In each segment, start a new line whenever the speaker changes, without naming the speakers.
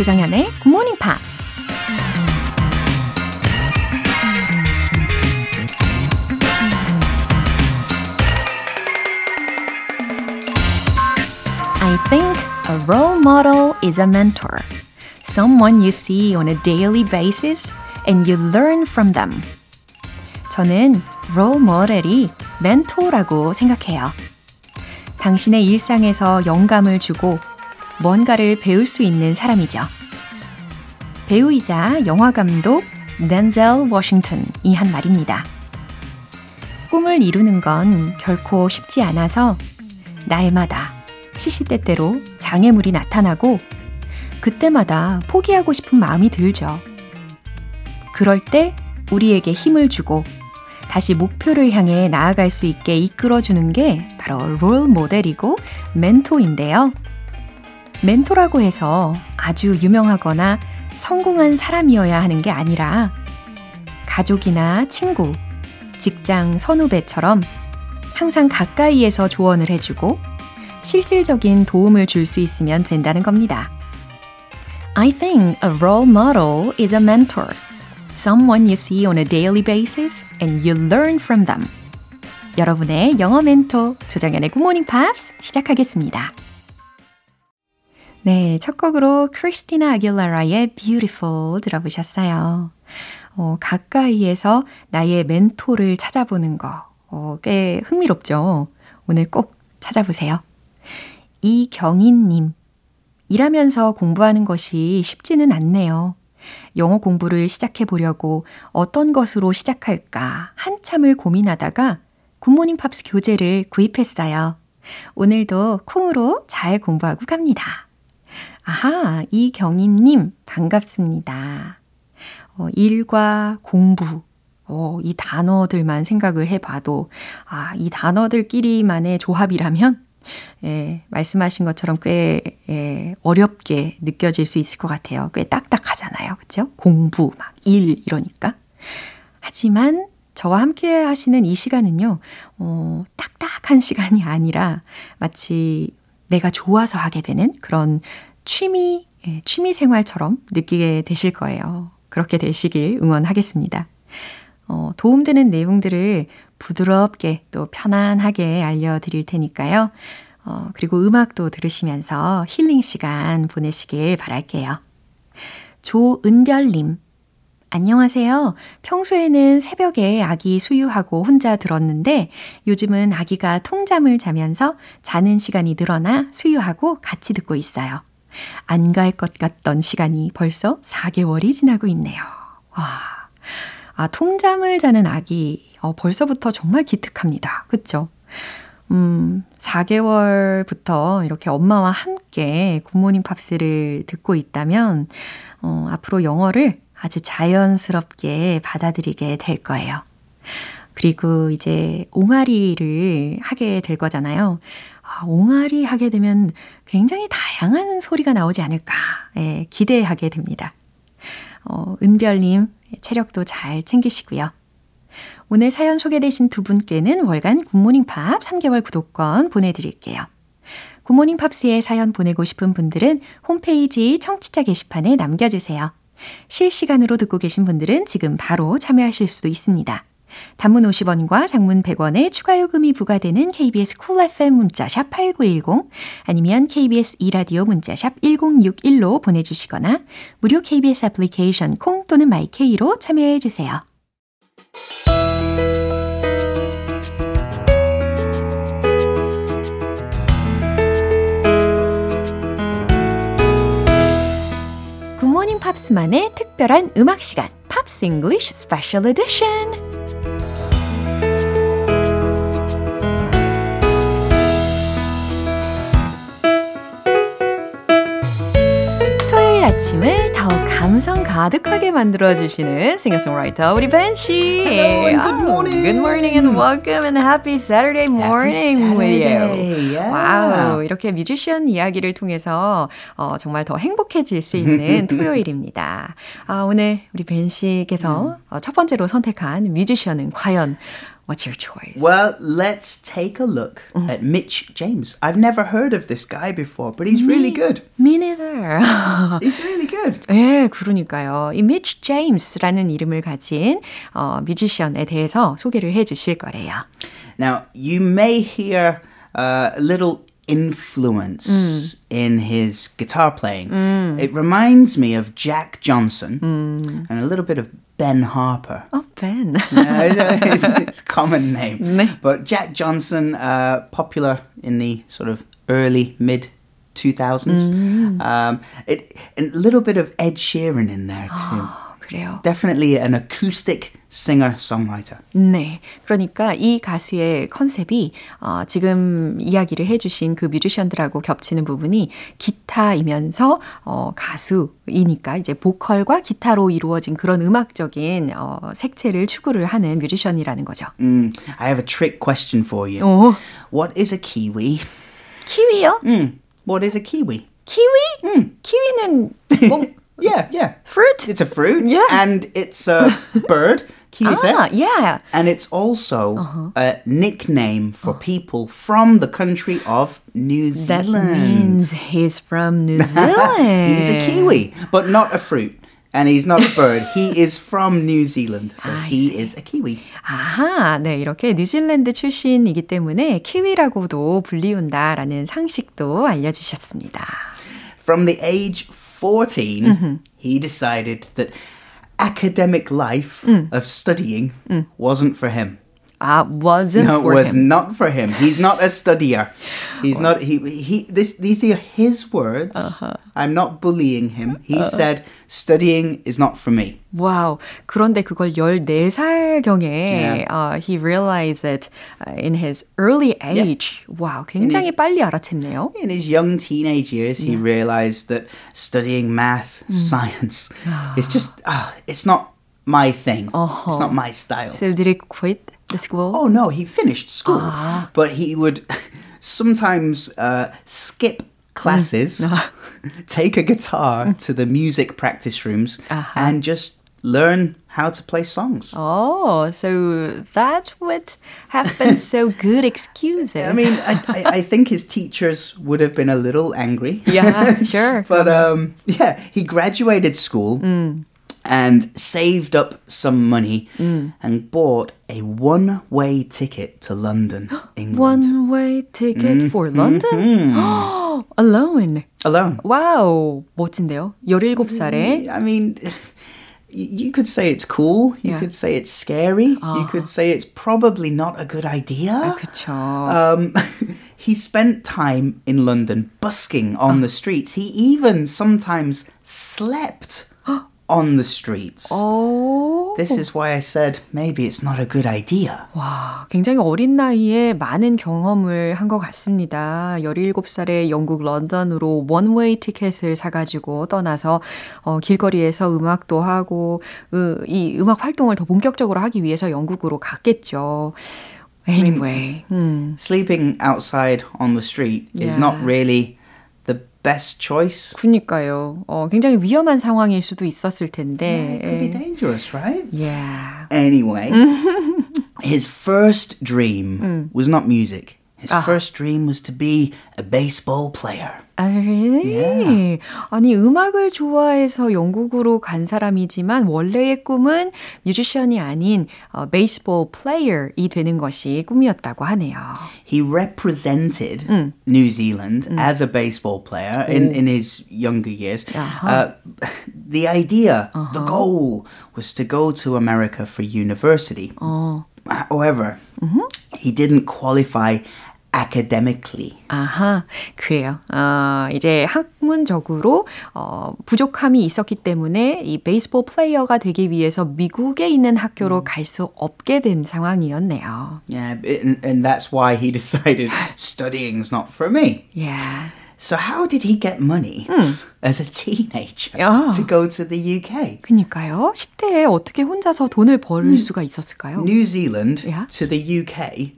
조정현의 Good Morning Pops. I think a role model is a mentor. Someone you see on a daily basis and you learn from them. 저는 role model이 멘토라고 생각해요. 당신의 일상에서 영감을 주고 뭔가를 배울 수 있는 사람이죠. 배우이자 영화 감독 댄젤 워싱턴이 한 말입니다. 꿈을 이루는 건 결코 쉽지 않아서 날마다 시시때때로 장애물이 나타나고 그때마다 포기하고 싶은 마음이 들죠. 그럴 때 우리에게 힘을 주고 다시 목표를 향해 나아갈 수 있게 이끌어주는 게 바로 롤 모델이고 멘토인데요. 멘토라고 해서 아주 유명하거나 성공한 사람이어야 하는 게 아니라 가족이나 친구, 직장 선후배처럼 항상 가까이에서 조언을 해주고 실질적인 도움을 줄 수 있으면 된다는 겁니다. I think a role model is a mentor. Someone you see on a daily basis and you learn from them. 여러분의 영어 멘토 조정연의 Morning Pops 시작하겠습니다. 네, 첫 곡으로 크리스티나 아길라라의 Beautiful 들어보셨어요. 어, 가까이에서 나의 멘토를 찾아보는 거, 어, 꽤 흥미롭죠? 오늘 꼭 찾아보세요. 이경인님, 일하면서 공부하는 것이 쉽지는 않네요. 영어 공부를 시작해 보려고 어떤 것으로 시작할까 한참을 고민하다가 굿모닝 팝스 교재를 구입했어요. 오늘도 콩으로 잘 공부하고 갑니다. 아하, 이경희님, 반갑습니다. 어, 일과 공부, 어, 이 단어들만 생각을 해봐도, 아, 이 단어들끼리만의 조합이라면 예, 말씀하신 것처럼 꽤 예, 어렵게 느껴질 수 있을 것 같아요. 꽤 딱딱하잖아요. 그쵸? 공부, 막 일, 이러니까. 하지만 저와 함께 하시는 이 시간은요, 어, 딱딱한 시간이 아니라 마치 내가 좋아서 하게 되는 그런 취미, 예, 취미 생활처럼 느끼게 되실 거예요. 그렇게 되시길 응원하겠습니다. 어, 도움되는 내용들을 부드럽게 또 편안하게 알려드릴 테니까요. 어, 그리고 음악도 들으시면서 힐링 시간 보내시길 바랄게요. 조은별님. 안녕하세요. 평소에는 새벽에 아기 수유하고 혼자 들었는데 요즘은 아기가 통잠을 자면서 자는 시간이 늘어나 수유하고 같이 듣고 있어요. 안 갈 것 같던 시간이 벌써 4개월이 지나고 있네요. 와. 아, 통잠을 자는 아기 어, 벌써부터 정말 기특합니다. 그쵸? 음, 4개월부터 이렇게 엄마와 함께 굿모닝 팝스를 듣고 있다면, 어, 앞으로 영어를 아주 자연스럽게 받아들이게 될 거예요. 그리고 이제 옹알이를 하게 될 거잖아요. 아, 옹알이 하게 되면 굉장히 다양한 소리가 나오지 않을까, 예, 기대하게 됩니다. 어, 은별님, 체력도 잘 챙기시고요. 오늘 사연 소개되신 두 분께는 월간 굿모닝 팝스 3개월 구독권 보내드릴게요. 굿모닝 팝스에 사연 보내고 싶은 분들은 홈페이지 청취자 게시판에 남겨주세요. 실시간으로 듣고 계신 분들은 지금 바로 참여하실 수도 있습니다. 단문 50원과 장문 100원의 추가 요금이 부과되는 KBS Cool FM 문자 샵 8910 아니면 KBS e라디오 문자 샵 1061로 보내 주시거나 무료 KBS 애플리케이션 콩 또는 my K로 참여해 주세요. 팝스만의 특별한 음악 시간, Pops English special edition. 가득하게 만들어주시는 싱어송라이터 우리 벤 씨.
Hello and good morning.
good morning and welcome and happy Saturday morning
happy
with
Saturday.
you.
Yeah.
와우, 이렇게 뮤지션 이야기를 통해서 어, 정말 더 행복해질 수 있는 토요일입니다. 아, 오늘 우리 벤 씨께서 어, 첫 번째로 선택한 뮤지션은 과연 What's your choice?
Well, let's take a look at Mitch James. I've never heard of this guy before, but he's really good.
Me neither.
He's really good.
예, 그러니까요. 이 미치 제임스라는 이름을 가진 어, 뮤지션에 대해서 소개를 해 주실 거래요.
Now, you may hear uh, a little influence in his guitar playing. It reminds me of Jack Johnson and a little bit of Ben Harper.
Oh,
Ben. it's, it's, a common name. But Jack Johnson, uh, popular in the sort of early mid 2000s. Mm. Um, it, a little bit of Ed Sheeran in there too.
Oh,
definitely an acoustic singer songwriter.
네. 그러니까 이 가수의 컨셉이 어, 지금 이야기를 해주신 그 뮤지션들하고 겹치는 부분이 기타이면서 어, 가수이니까 이제 보컬과 기타로 이루어진 그런 음악적인 어, 색채를 추구를 하는 뮤지션이라는 거죠.
Mm, I have a trick question for you.
오,
What is a kiwi?
키위요?
Mm, what is a kiwi?
키위? 키위는 뭐
Yeah, yeah.
fruit?
It's a fruit.
Yeah.
And it's a bird. Kiwiset.
아, yeah.
And it's also a nickname for people from the country of New
That
Zealand.
means he's from New Zealand.
he's a kiwi, but not a fruit. And he's not a bird. he is from New Zealand. So
I
he
see.
is a kiwi.
아하, 네, 이렇게 뉴질랜드 출신이기 때문에 키위라고도 불리운다라는 상식도 알려주셨습니다.
From the age 14, he decided that academic life mm. of studying wasn't for him.
아, wasn't
No, it
for
was
him.
not for him. He's not a studier. He's not. He he. This these are his words. I'm not bullying him. He said studying is not for me.
와우. 그런데 그걸 14살경에
Yeah.
uh, he realized it uh, in his early age. 와우, 굉장히
his-
빨리 알아챘네요.
In his young teenage years, he realized that studying math, science, is just ah, it's not my thing. It's not my style.
So did he quit The school?
Oh no, he finished school, ah. but he would sometimes uh, skip classes, mm. ah. take a guitar mm. to the music practice rooms, uh-huh. and just learn how to play songs.
Oh, so that would have been so good excuses.
I mean, I, I, I think his teachers would have been a little angry.
yeah, sure.
But um, yeah, he graduated school mm and saved up some money and bought a one-way ticket to London, England,
One-way ticket for London? Alone.
alone.
와우, 멋진데요? 17살에
I mean, y- you could say it's cool. You
Yeah.
could say it's scary. You could say it's probably not a good idea.
그쵸.
Um, he spent time in London busking on the streets. He even sometimes slept on the streets.
오,
This is why I said maybe it's not a good idea.
와, 굉장히 어린 나이에 많은 경험을 한 것 같습니다. 17살에 영국 런던으로 원웨이 티켓을 사가지고 떠나서 어, 길거리에서 음악도 하고 으, 이 음악 활동을 더 본격적으로 하기 위해서 영국으로 갔겠죠. Anyway, 음,
Sleeping outside on the street is not
Yeah.
really best choice.
그니까요. 어, 굉장히 위험한 상황일 수도 있었을
It
텐데.
could be dangerous, right?
Yeah.
Anyway, his first dream was not music. His first dream was to be a baseball player.
아, really? 아니, 음악을 좋아해서 영국으로 간 사람이지만 원래의 꿈은 뮤지션이 아닌 어, 베이스볼 플레이어이 되는 것이 꿈이었다고 하네요.
He represented New Zealand as a baseball player in, in his younger years. Uh, the idea, the goal, was to go to America for university. However, he didn't qualify academically.
아하, 그래요. 어, 이제 학문적으로 어, 부족함이 있었기 때문에 이 베이스볼 플레이어가 되기 위해서 미국에 있는 학교로 갈 수 없게 된 상황이었네요.
Yeah, and, and that's why he decided studying's not for me.
Yeah.
So how did he get money as a teenager
Yeah.
to go to the UK?
그니까요. 10대에 어떻게 혼자서 돈을 벌 수가 있었을까요?
New Zealand
Yeah.
to the UK.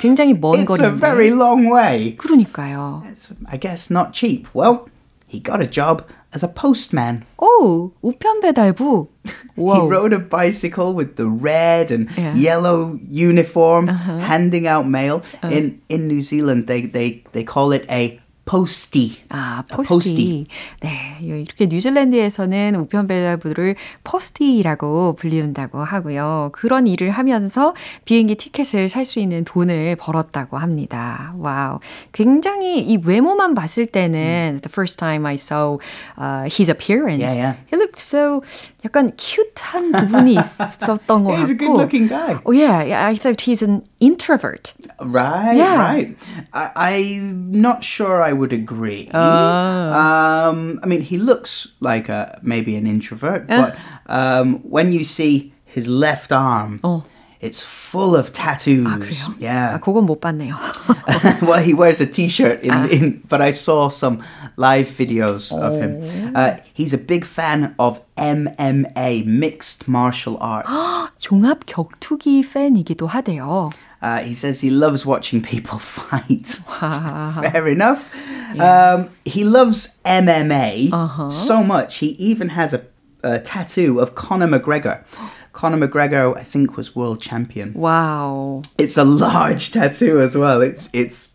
굉장히 먼
It's a very
거리인데.
long way.
그러니까요.
It's, I guess not cheap. Well, he got a job as a postman.
오, 우편 배달부.
Whoa. He rode a bicycle with the red and yeah. yellow uniform, uh-huh. handing out mail. Uh. In in New Zealand, they they they call it a postie.
아, 포스티. 네, 이렇게 뉴질랜드에서는 우편 배달부를 포스티라고 불리운다고 하고요. 그런 일을 하면서 비행기 티켓을 살 수 있는 돈을 벌었다고 합니다. 와우. 굉장히 이 외모만 봤을 때는 the first time I saw uh, his appearance,
yeah, yeah.
he looked so 약간 큐트한 부분이 있었던 것
he's 같고. He's a good-looking guy.
Oh yeah, yeah, I thought he's an introvert.
Right, yeah. right. I, I'm not sure I would agree. Uh. Um, I mean, he looks like a maybe an introvert, but um, when you see his left arm. Oh. It's full of tattoos. 아,
그래요?
Yeah.
아, 그건 못 봤네요.
well, he wears a t-shirt in, 아. in but I saw some live videos of him. Uh, he's a big fan of MMA, mixed martial arts.
종합 격투기 팬이기도 하대요.
Uh, he says he loves watching people fight. Fair enough. Yeah. Um, he loves MMA uh-huh. so much. He even has a, a tattoo of Conor McGregor. Conor McGregor, I think, was world champion.
Wow.
It's a large tattoo as well. It's it's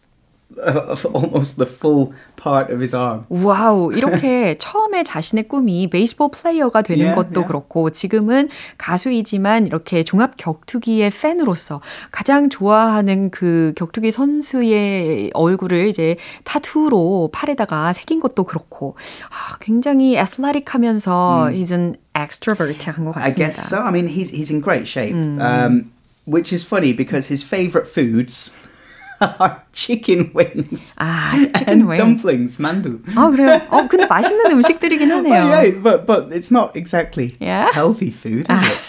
almost the full part of his arm.
와우, 이렇게 처음에 자신의 꿈이 베이스볼 플레이어가 되는 yeah, 것도 yeah. 그렇고 지금은 가수이지만 이렇게 종합 격투기의 팬으로서 가장 좋아하는 그 격투기 선수의 얼굴을 이제 타투로 팔에다가 새긴 것도 그렇고 아, 굉장히 애슬레틱하면서 mm. he's an extrovert 한것 같습니다.
I guess so. I mean, he's he's in great shape. Mm. Um, which is funny because his favorite foods chicken wings.
아,
chicken and wings. dumplings, 만두.
아, 그래요? 어, 근데 맛있는 음식들이긴 하네요.
Well, yeah, but but it's not exactly yeah? healthy food, is it?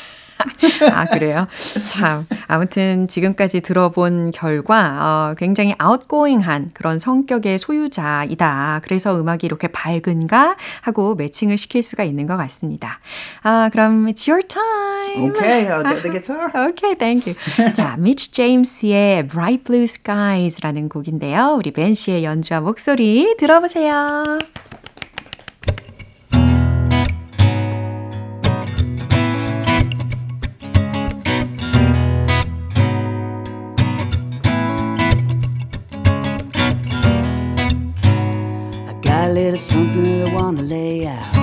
아, 그래요? 참. 아무튼 지금까지 들어본 결과, 어, 굉장히 outgoing한 그런 성격의 소유자이다. 그래서 음악이 이렇게 밝은가? 하고 매칭을 시킬 수가 있는 것 같습니다. 아, 그럼 it's your time.
Okay, I'll get the guitar.
okay, thank you. 자, 미치 제임스의 Bright Blue Skies라는 곡인데요. 우리 벤 씨의 연주와 목소리 들어보세요.
Little something I wanna lay out.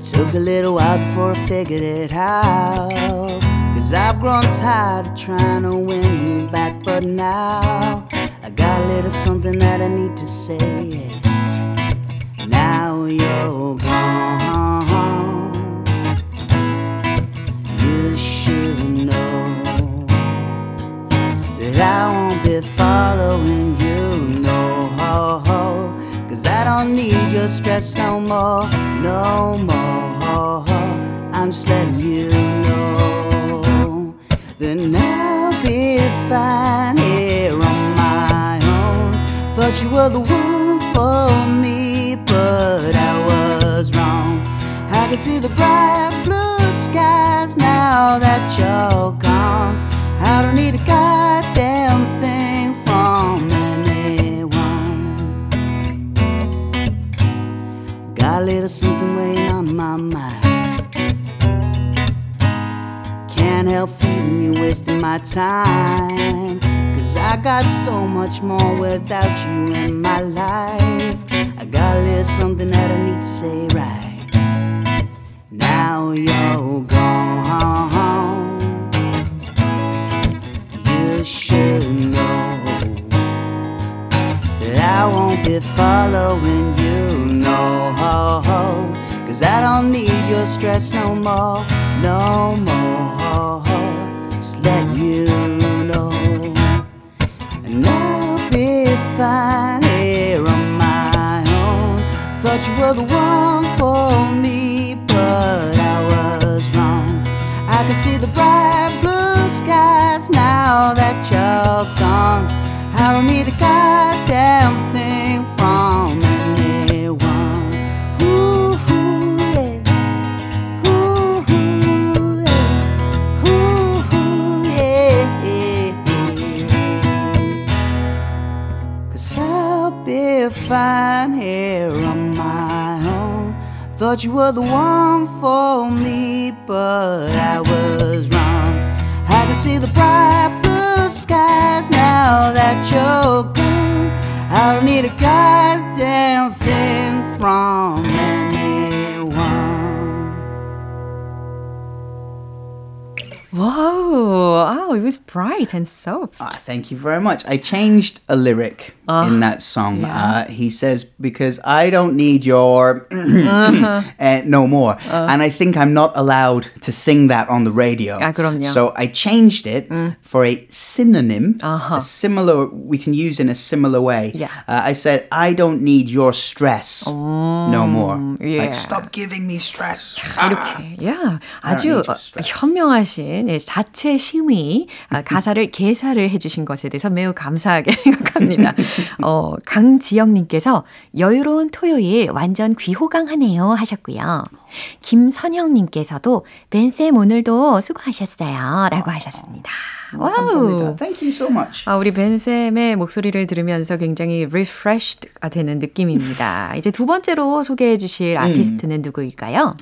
Took a little while before I figured it out. Cause I've grown tired of trying to win you back, but now I got a little something that I need to say. Now you're gone. You should know that I won't be following don't need your stress no more, no more. I'm just letting you know that I'll be fine here on my own. Thought you were the one for me, but I was wrong. I can see the bright blue skies now that you're gone. I don't need a goddamn Got a little something weighing on my mind. Can't help feeling you wasting my time. Cause I got so much more without you in my life. I got a little something that I need to say right. Now you're gone. You should know that I won't be following you no Cause I don't need your stress no more, no more Just let you know. And I'll be fine here on my own Thought you were the one for me, but I was wrong. I can see the bright blue skies now that you're gone. I don't need a goddamn thing really fine hair on my own. Thought you were the one for me, but I was wrong. I can see the bright blue skies now that you're gone. I don't need a goddamn thing from you.
Whoa! Oh, it was bright and soft.
Ah, thank you very much. I changed a lyric uh, in that song. Yeah. Uh, he says, Because I don't need your uh-huh. uh, no more. Uh. And I think I'm not allowed to sing that on the radio.
아, 그럼요.
So I changed it mm. for a synonym, uh-huh. a similar, we can use in a similar way.
Yeah.
Uh, I said, I don't need your stress um, no more. Yeah. Like, stop giving me stress.
이렇게, yeah. 아주 현명하신 네, 자체 심의 아, 가사를 개사를 해주신 것에 대해서 매우 감사하게 생각합니다. 어, 강지영님께서 여유로운 토요일 완전 귀호강하네요 하셨고요. 김선영님께서도 벤쌤 오늘도 수고하셨어요 라고 하셨습니다.
와우. 감사합니다. Thank you so much.
아, 우리 벤쌤의 목소리를 들으면서 굉장히 refreshed가 되는 느낌입니다. 이제 두 번째로 소개해 주실 아티스트는 음. 누구일까요?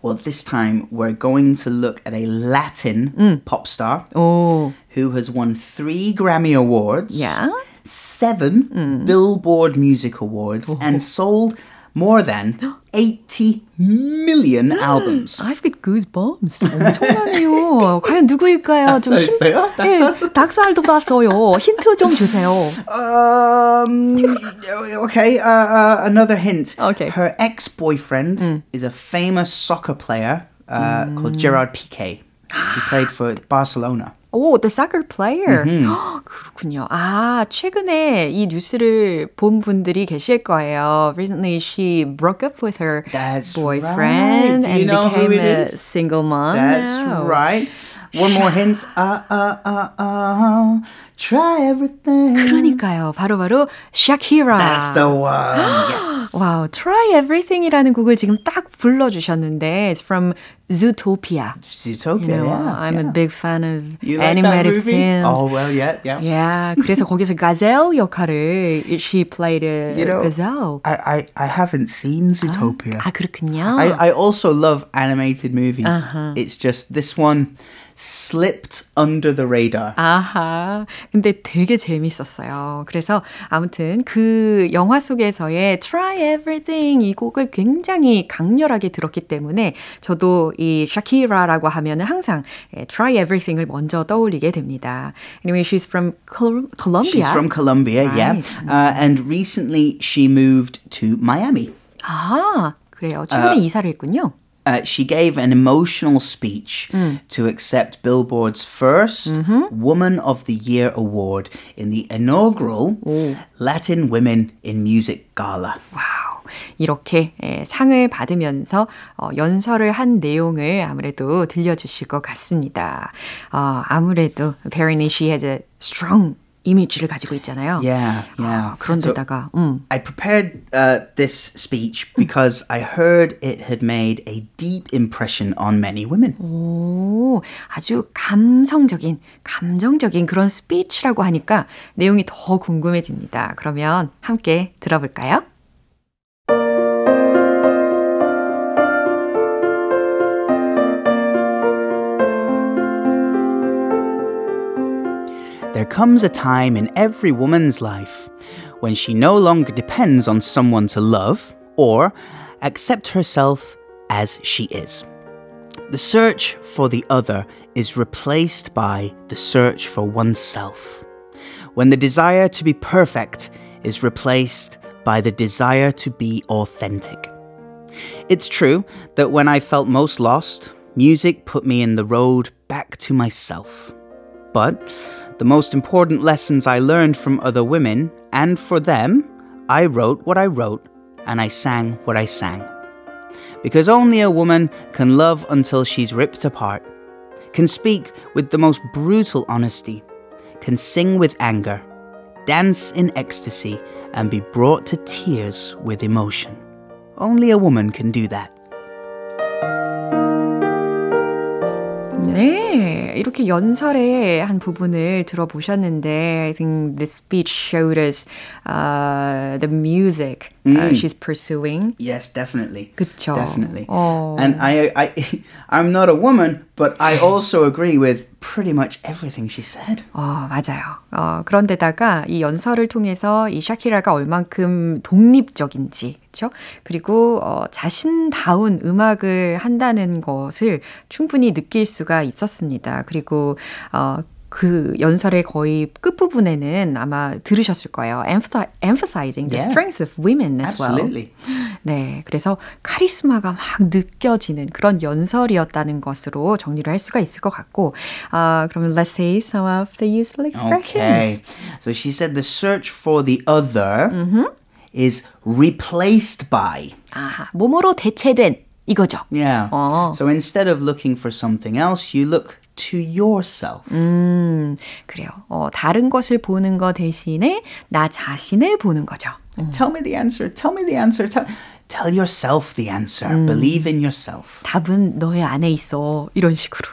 Well, this time we're going to look at a Latin mm. pop star oh. who has won three Grammy Awards,
yeah.
seven mm. Billboard Music Awards, oh. and sold more than 80 million albums.
I've got goosebumps. 엄청나네요. 과연 누구일까요?
좀 힌, 있어요?
네, 닭살도 봤어요. 힌트 좀 주세요.
Um, okay, uh, uh, another hint.
Okay.
Her ex-boyfriend mm. is a famous soccer player uh, mm. called Gerard Piqué. He played for Barcelona.
오, the soccer player. Mm-hmm. 그렇군요. 아, 최근에 이 뉴스를 본 분들이 계실 거예요. Recently, she broke up with her
That's
boyfriend
right. and
became a single mom.
That's
now.
right. One more hint. Uh, uh, uh, uh. Try everything.
그러니까요. 바로바로 바로 Shakira.
That's the one. yes.
wow. Try everything이라는 곡을 지금 딱 불러주셨는데 it's from Zootopia.
Zootopia.
You know,
yeah,
I'm
yeah.
a big fan of
you
animated
like
films.
Oh well, yeah, yeah.
Yeah. 그래서 거기서 gazelle 역할을 she played a
you know,
gazelle.
I, I I haven't seen Zootopia.
아, 아 그렇군요.
I I also love animated movies. Uh-huh. It's just this one slipped under the radar.
아하. 근데 되게 재밌었어요. 그래서 아무튼 그 영화 속에서의 Try Everything 이 곡을 굉장히 강렬하게 들었기 때문에 저도 이 샤키라라고 하면은 항상 Try Everything을 먼저 떠올리게 됩니다. Anyway, she's from Col- Colombia.
She's from Colombia, right. yeah. Uh, and recently she moved to Miami.
아, 그래요. 최근에 uh, 이사를 했군요.
Uh, she gave an emotional speech mm. to accept Billboard's 1st mm-hmm. Woman of the Year award in the inaugural 오. Latin Women in Music Gala.
와우. 이렇게 예, 상을 받으면서 어, 연설을 한 내용을 아무래도 들려주실 것 같습니다. 어, 아무래도 Perrine, she has a strong 이미지를 가지고 있잖아요.
Yeah, yeah.
아, 그런데다가 so 음.
I prepared uh, this speech because I heard it had made a deep impression on many women.
오, 아주 감성적인, 감정적인 그런 스피치라고 하니까 내용이 더 궁금해집니다. 그러면 함께 들어볼까요?
There comes a time in every woman's life when she no longer depends on someone to love or accept herself as she is. The search for the other is replaced by the search for oneself. When the desire to be perfect is replaced by the desire to be authentic. It's true that when I felt most lost, music put me in the road back to myself. But the most important lessons I learned from other women, and for them, I wrote what I wrote and I sang what I sang. Because only a woman can love until she's ripped apart, can speak with the most brutal honesty, can sing with anger, dance in ecstasy, and be brought to tears with emotion. Only a woman can do that.
네, 이렇게 연설의 한 부분을 들어보셨는데, I think the speech showed us uh, the music uh, she's pursuing.
Yes, definitely.
그쵸.
Definitely. 어. And I, I, I'm not a woman, but I also agree with pretty much everything she said.
어, 맞아요. 어, 그런데다가 이 연설을 통해서 이 샤키라가 얼만큼 독립적인지, 그렇죠? 그리고 어, 자신다운 음악을 한다는 것을 충분히 느낄 수가 있었습니다. 그리고 어, 그 연설의 거의 끝부분에는 아마 들으셨을 거예요. emphasizing the yeah. strength of women as
Absolutely.
well. 네, 그래서 카리스마가 막 느껴지는 그런 연설이었다는 것으로 정리를 할 수가 있을 것 같고, uh, 그러면 let's say some of the useful expressions.
Okay. So she said the search for the other mm-hmm. is replaced by.
아, 몸으로 대체된 이거죠.
Yeah. 어. So instead of looking for something else, you look to yourself.
음, 그래요. 어, 다른 것을 보는 것 대신에 나 자신을 보는 거죠.
음. Tell me the answer. Tell me the answer. Tell, tell yourself the answer. 음. Believe in yourself.
답은 너의 안에 있어. 이런 식으로.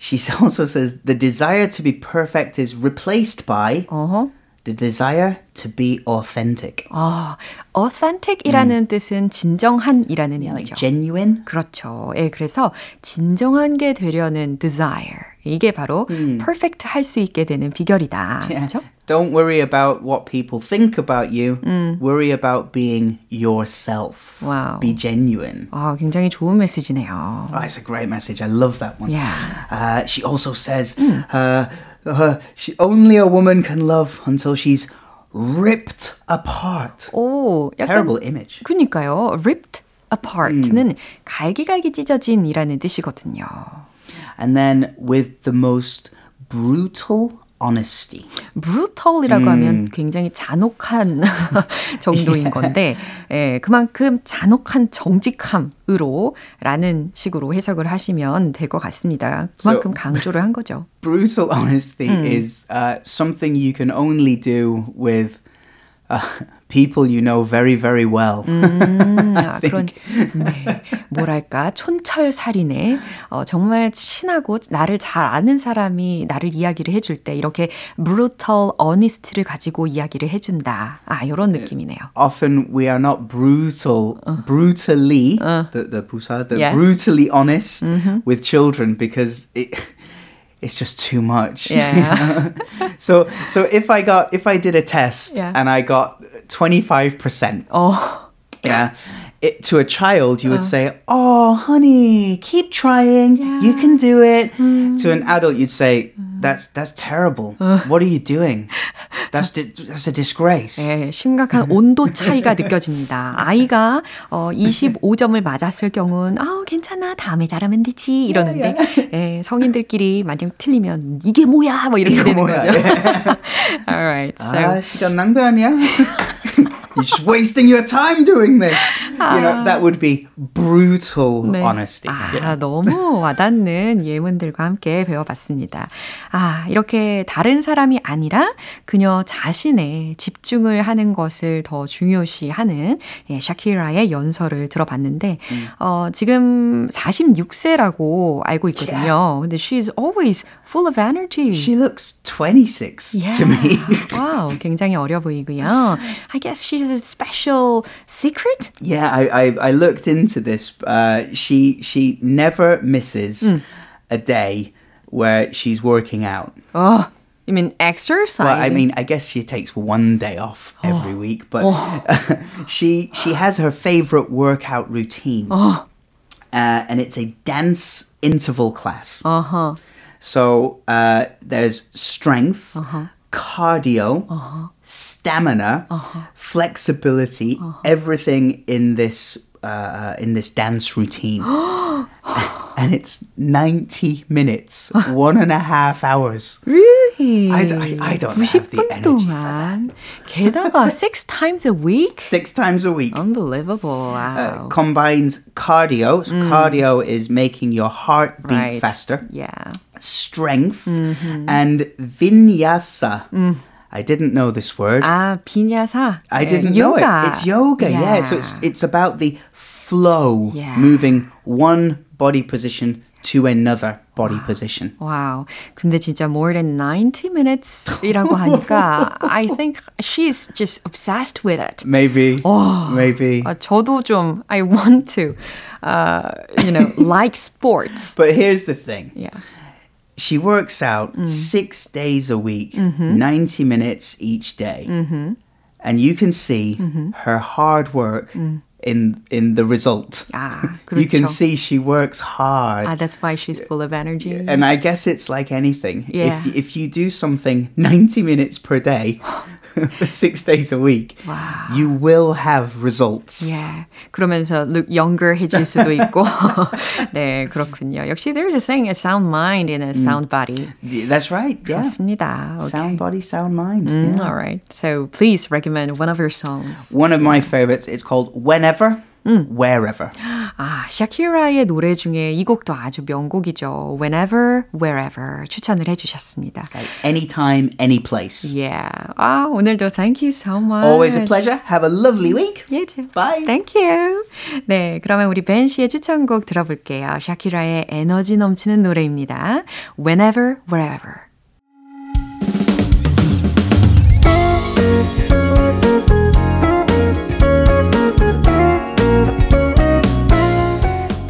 She also says the desire to be perfect is replaced by uh-huh. the desire to be authentic.
아, authentic이라는 음. 뜻은 진정한이라는
yeah,
의미죠.
Like genuine.
그렇죠. 예, 그래서 진정한 게 되려는 desire. 이게 바로 음. perfect 할 수 있게 되는 비결이다.
Yeah. 그렇죠? Don't worry about what people think about you. 음. Worry about being yourself.
Wow.
Be genuine.
아, 굉장히 좋은 메시지네요.
Oh, it's a great message. I love that one.
Yeah.
Uh, she also says, 음. uh, uh, she, only a woman can love until she's ripped apart.
오,
약간, Terrible image.
그니까요. ripped apart는 음. 갈기갈기 찢어진이라는 뜻이거든요.
And then with the most brutal honesty.
brutal이라고 음. 하면 굉장히 잔혹한 정도인 건데, 예, 그만큼 잔혹한 정직함으로 라는 식으로 해석을 하시면 될 것 같습니다. 그만큼 so, 강조를 한 거죠.
Brutal honesty 음. is uh, something you can only do with uh, people you know very, very well.
음, 아, 그런, 네. 뭐랄까, 촌철살인의, 어, 정말 친하고 나를 잘 아는 사람이 나를 이야기를 해줄 때, 이렇게 brutal honest를 가지고 이야기를 해준다. 아, 이런 느낌이네요.
Often we are not brutal, uh. brutally, uh. the, the 부사, the yeah. brutally honest mm-hmm. with children because it, it's just too much.
Yeah.
so so if I got if I did a test yeah. and I got 25%.
Oh.
Yeah. It, to a child, you would uh. say, Oh, honey, keep trying. Yeah. You can do it. Mm. To an adult, you'd say, That's, that's terrible. Uh. What are you doing? That's, that's a disgrace.
예, 심각한 온도 차이가 느껴집니다. 아이가 어, 25점을 맞았을 경우는, 아 괜찮아. 다음에 잘하면 되지. 이러는데, yeah, yeah. 예, 성인들끼리 만약 틀리면, 이게 뭐야? 뭐 이렇게 되는 뭐야? 거죠. Alright. So.
아, 시간 낭비 아니야? You're just wasting your time doing this. You know, that would be brutal 네. honesty.
아, yeah. 너무 와닿는 예문들과 함께 배워봤습니다. 아, 이렇게 다른 사람이 아니라 그녀 자신의 집중을 하는 것을 더 중요시하는 예, 샤키라의 연설을 들어봤는데, 음. 어, 지금 46세라고 알고 있거든요. Yeah. 근데 she's always full of energy.
She looks 26 yeah. to me.
wow, 굉장히 어려 보이고요. I guess she's a special secret?
Yeah, I, I, I looked into this. Uh, she, she never misses mm. a day where she's working out.
Oh, you mean exercise?
Well, I mean, I guess she takes one day off every oh. week, but oh. she she has her favorite workout routine,
oh.
uh, and it's a dance interval class.
Uh huh.
So uh, there's strength, uh-huh. cardio, uh-huh. stamina, uh-huh. flexibility, uh-huh. everything in this uh, in this dance routine. and it's 90 minutes, one and a half hours.
Really?
I, I, I don't have the energy 동안.
게다가 six times a week?
Six times a week.
Unbelievable. Wow.
Uh, combines cardio. So mm. cardio is making your heart beat
right.
faster.
Yeah.
Strength mm-hmm. and vinyasa. Mm. I didn't know this word.
Ah, vinyasa.
I didn't yoga. know it. It's yoga. Yeah. yeah. So it's it's about the flow, yeah. moving one body position to another body wow. position.
Wow. 근데 진짜 more than 90 minutes이라고 하니까 I think she's just obsessed with it.
Maybe. Oh, maybe.
아, 저도 좀 I want to uh, you know, like sports.
But here's the thing.
Yeah.
She works out mm. 6 days a week, mm-hmm. 90 minutes each day. Mm-hmm. And you can see mm-hmm. her hard work mm. in in the result.
Ah,
you can see she works hard.
Ah, that's why she's full of energy.
And I guess it's like anything. Yeah. If if you do something 90 minutes per day, six days a week, wow. you will have results.
Yeah. 그러면서 look younger 해질 수도 있고. 네, 그렇군요. 역시 there's a saying, a sound mind in a sound body.
That's right. Yeah.
그렇습니다. Okay.
Sound body, sound mind.
Mm, yeah. All right. So please recommend one of your songs.
One of my favorites. It's called Whenever. 음. Wherever.
아, 샤키라의 노래 중에 이 곡도 아주 명곡이죠. Whenever, Wherever 추천을 해주셨습니다.
It's like anytime, any place.
Yeah. 아, 오늘도 thank you so much.
Always a pleasure. Have a lovely week.
You too.
Bye.
Thank you. 네, 그러면 우리 벤 씨의 추천곡 들어볼게요. 샤키라의 에너지 넘치는 노래입니다. Whenever, Wherever.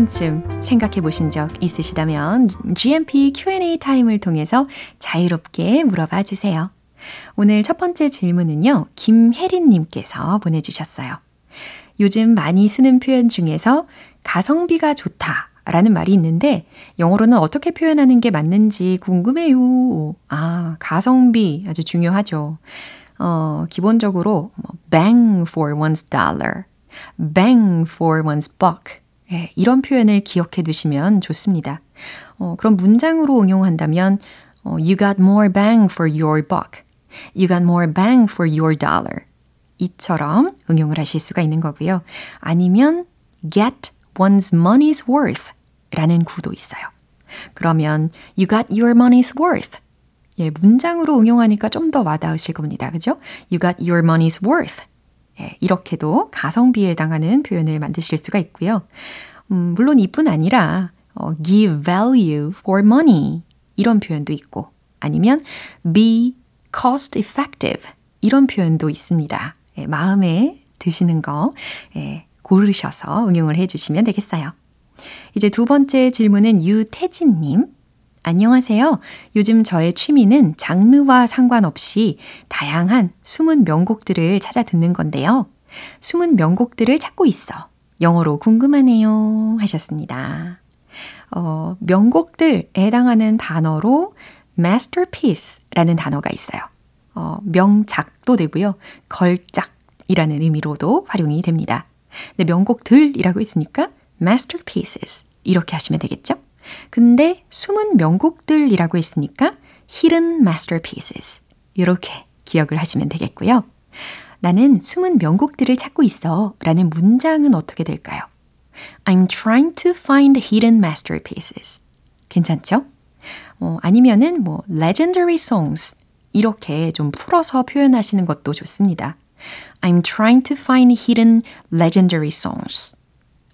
번쯤 생각해 보신 적 있으시다면 GMP Q&A 타임을 통해서 자유롭게 물어봐 주세요. 오늘 첫 번째 질문은요, 김혜린님께서 보내주셨어요. 요즘 많이 쓰는 표현 중에서 가성비가 좋다 라는 말이 있는데 영어로는 어떻게 표현하는 게 맞는지 궁금해요. 아, 가성비 아주 중요하죠. 어, 기본적으로 bang for one's dollar bang for one's buck. 예, 이런 표현을 기억해 두시면 좋습니다. 어, 그럼 문장으로 응용한다면 어, You got more bang for your buck. You got more bang for your dollar. 이처럼 응용을 하실 수가 있는 거고요. 아니면 get one's money's worth 라는 구도 있어요. 그러면 you got your money's worth. 예, 문장으로 응용하니까 좀 더 와닿으실 겁니다. 그죠? You got your money's worth. 예, 이렇게도 가성비에 해당하는 표현을 만드실 수가 있고요. 음, 물론 이뿐 아니라 어, give value for money 이런 표현도 있고 아니면 be cost effective 이런 표현도 있습니다. 예, 마음에 드시는 거 예, 고르셔서 응용을 해주시면 되겠어요. 이제 두 번째 질문은 유태진님. 안녕하세요. 요즘 저의 취미는 장르와 상관없이 다양한 숨은 명곡들을 찾아 듣는 건데요. 숨은 명곡들을 찾고 있어. 영어로 궁금하네요. 하셨습니다. 어, 명곡들에 해당하는 단어로 masterpiece라는 단어가 있어요. 어, 명작도 되고요. 걸작이라는 의미로도 활용이 됩니다. 근데 명곡들이라고 있으니까 masterpieces 이렇게 하시면 되겠죠? 근데 숨은 명곡들이라고 했으니까 hidden masterpieces. 이렇게 기억을 하시면 되겠고요. 나는 숨은 명곡들을 찾고 있어 라는 문장은 어떻게 될까요? I'm trying to find hidden masterpieces. 괜찮죠? 어, 아니면은 뭐 legendary songs 이렇게 좀 풀어서 표현하시는 것도 좋습니다. I'm trying to find hidden legendary songs.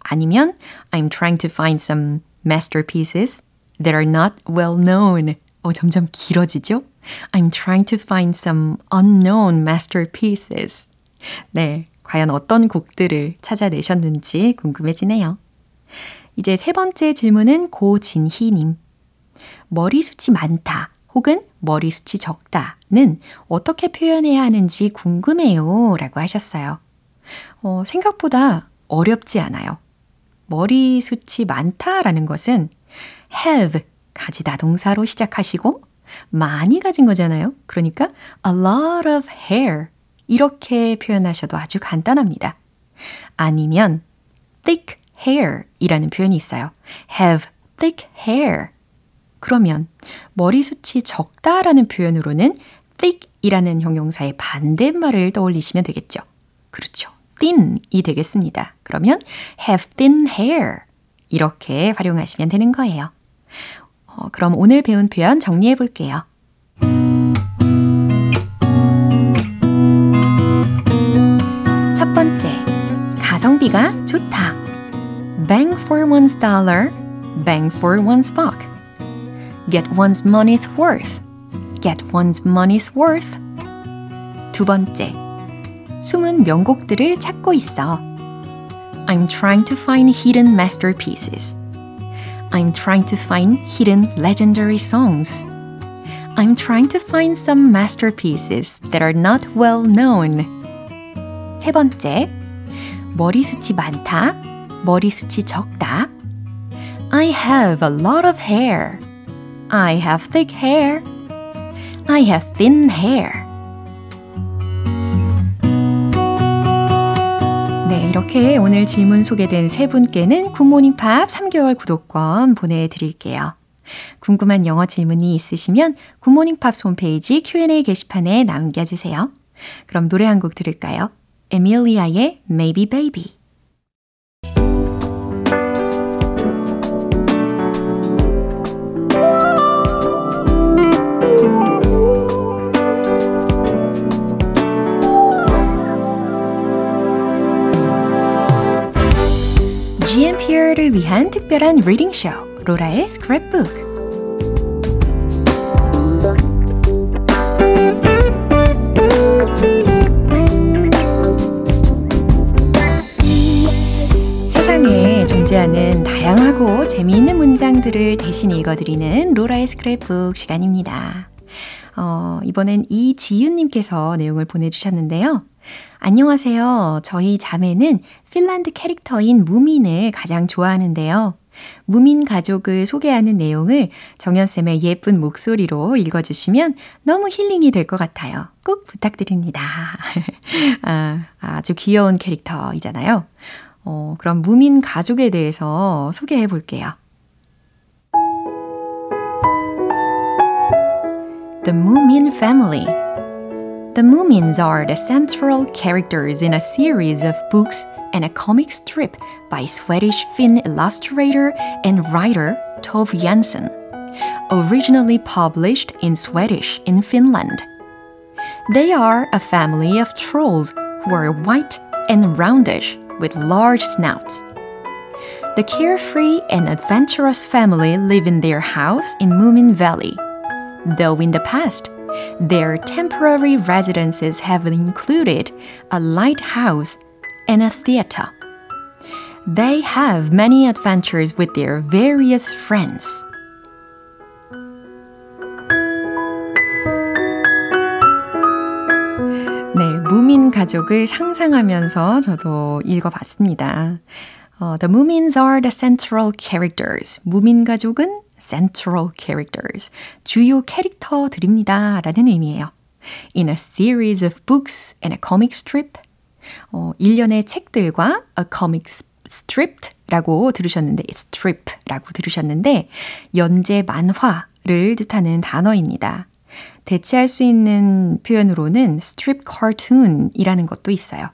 아니면 I'm trying to find some masterpieces that are not well known. 어, 점점 길어지죠? I'm trying to find some unknown masterpieces. 네, 과연 어떤 곡들을 찾아내셨는지 궁금해지네요. 이제 세 번째 질문은 고진희님. 머리숱이 많다 혹은 머리숱이 적다는 어떻게 표현해야 하는지 궁금해요 라고 하셨어요. 어, 생각보다 어렵지 않아요. 머리숱이 많다라는 것은 have 가지다 동사로 시작하시고 많이 가진 거잖아요. 그러니까 a lot of hair. 이렇게 표현하셔도 아주 간단합니다. 아니면 thick hair 이라는 표현이 있어요. have thick hair. 그러면 머리숱이 적다라는 표현으로는 thick 이라는 형용사의 반대말을 떠올리시면 되겠죠. 그렇죠. Thin이 되겠습니다. 그러면 have thin hair. 이렇게 활용하시면 되는 거예요. 어, 그럼 오늘 배운 표현 정리해 볼게요. 첫 번째, 가성비가 좋다. Bang for one's dollar, bang for one's buck. Get one's money's worth, get one's money's worth. 두 번째, 숨은 명곡들을 찾고 있어. I'm trying to find hidden masterpieces. I'm trying to find hidden legendary songs. I'm trying to find some masterpieces that are not well known. 세 번째, 머리숱이 많다, 머리숱이 적다. I have a lot of hair. I have thick hair. I have thin hair. 이렇게 오늘 질문 소개된 세 분께는 굿모닝 팝 3개월 구독권 보내드릴게요. 궁금한 영어 질문이 있으시면 굿모닝 팝 홈페이지 Q&A 게시판에 남겨주세요. 그럼 노래 한 곡 들을까요? 에밀리아의 Maybe Baby GMP를 위한 특별한 리딩 쇼 로라의 스크랩북 세상에 존재하는 다양하고 재미있는 문장들을 대신 읽어드리는 로라의 스크랩북 시간입니다. 어, 이번엔 이지윤님께서 내용을 보내주셨는데요. 안녕하세요. 저희 자매는 핀란드 캐릭터인 무민을 가장 좋아하는데요. 무민 가족을 소개하는 내용을 정연쌤의 예쁜 목소리로 읽어주시면 너무 힐링이 될 것 같아요. 꼭 부탁드립니다. 아, 아주 귀여운 캐릭터이잖아요. 어, 그럼 무민 가족에 대해서 소개해 볼게요. The Moomin Family The Moomins are the central characters in a series of books and a comic strip by Swedish Finn illustrator and writer Tove Jansson, originally published in Swedish in Finland. They are a family of trolls who are white and roundish with large snouts. The carefree and adventurous family live in their house in Moomin Valley, though in the past, their temporary residences have included a lighthouse and a theater. They have many adventures with their various friends. 네, 무민 가족을 상상하면서 저도 읽어봤습니다. Uh, the Moomins are the central characters. 무민 가족은 central characters, 주요 캐릭터들입니다. 라는 의미예요. In a series of books and a comic strip. 어, 일련의 책들과 a comic strip 라고 들으셨는데, strip 라고 들으셨는데, 연재 만화를 뜻하는 단어입니다. 대체할 수 있는 표현으로는 strip cartoon 이라는 것도 있어요.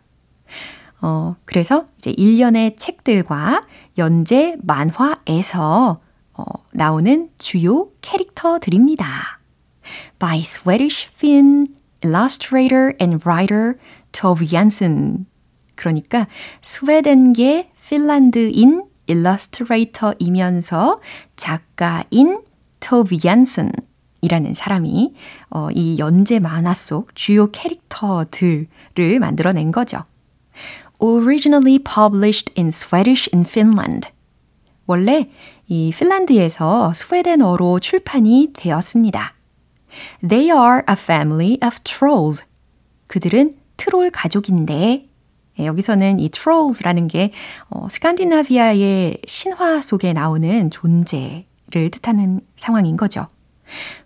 어, 그래서 이제 일련의 책들과 연재 만화에서 어, 나오는 주요 캐릭터들입니다. By Swedish Finn illustrator and writer Tove Jansson. 그러니까 스웨덴계 핀란드인 일러스트레이터이면서 작가인 토비 얀슨이라는 사람이 어, 이 연재 만화 속 주요 캐릭터들을 만들어낸 거죠. Originally published in Swedish in Finland. 원래 이 핀란드에서 스웨덴어로 출판이 되었습니다. They are a family of trolls. 그들은 트롤 가족인데 여기서는 이 trolls라는 게 어, 스칸디나비아의 신화 속에 나오는 존재를 뜻하는 상황인 거죠.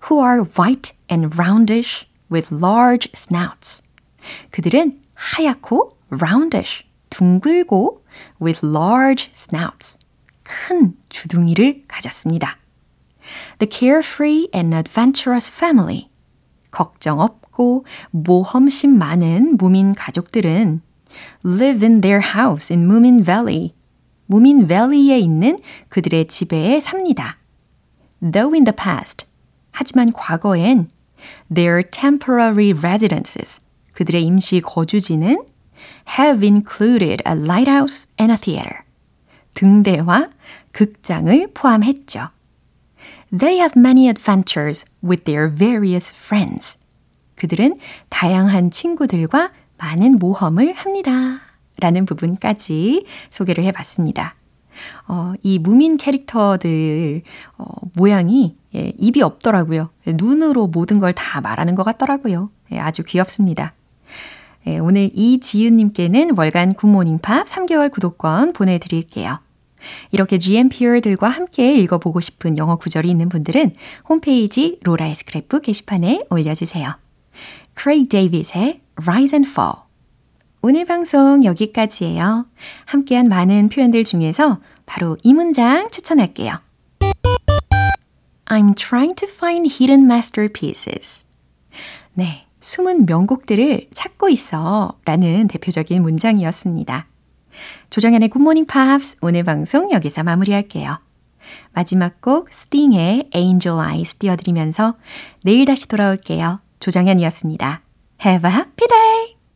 who are white and roundish with large snouts. 그들은 하얗고 roundish, 둥글고 with large snouts, 큰 주둥이를 가졌습니다. The carefree and adventurous family. 걱정 없고 모험심 많은 무민 가족들은 live in their house in Moomin Valley. 무민 밸리에 있는 그들의 집에 삽니다. Though in the past. 하지만 과거엔 their temporary residences. 그들의 임시 거주지는 have included a lighthouse and a theater. 등대와 극장을 포함했죠. They have many adventures with their various friends. 그들은 다양한 친구들과 많은 모험을 합니다. 라는 부분까지 소개를 해봤습니다. 어, 이 무민 캐릭터들 어, 모양이 예, 입이 없더라고요. 눈으로 모든 걸 다 말하는 것 같더라고요. 예, 아주 귀엽습니다. 예, 오늘 이지윤님께는 월간 굿모닝 팝 3개월 구독권 보내드릴게요. 이렇게 GMPR들과 함께 읽어보고 싶은 영어 구절이 있는 분들은 홈페이지 로라의 스크랩북 게시판에 올려주세요. Craig David의 Rise and Fall 오늘 방송 여기까지예요. 함께한 많은 표현들 중에서 바로 이 문장 추천할게요. I'm trying to find hidden masterpieces. 네, 숨은 명곡들을 찾고 있어 라는 대표적인 문장이었습니다. 조정현의 굿모닝 팝스 오늘 방송 여기서 마무리할게요. 마지막 곡 스팅의 Angel Eyes 띄워드리면서 내일 다시 돌아올게요. 조정현이었습니다. Have a happy day!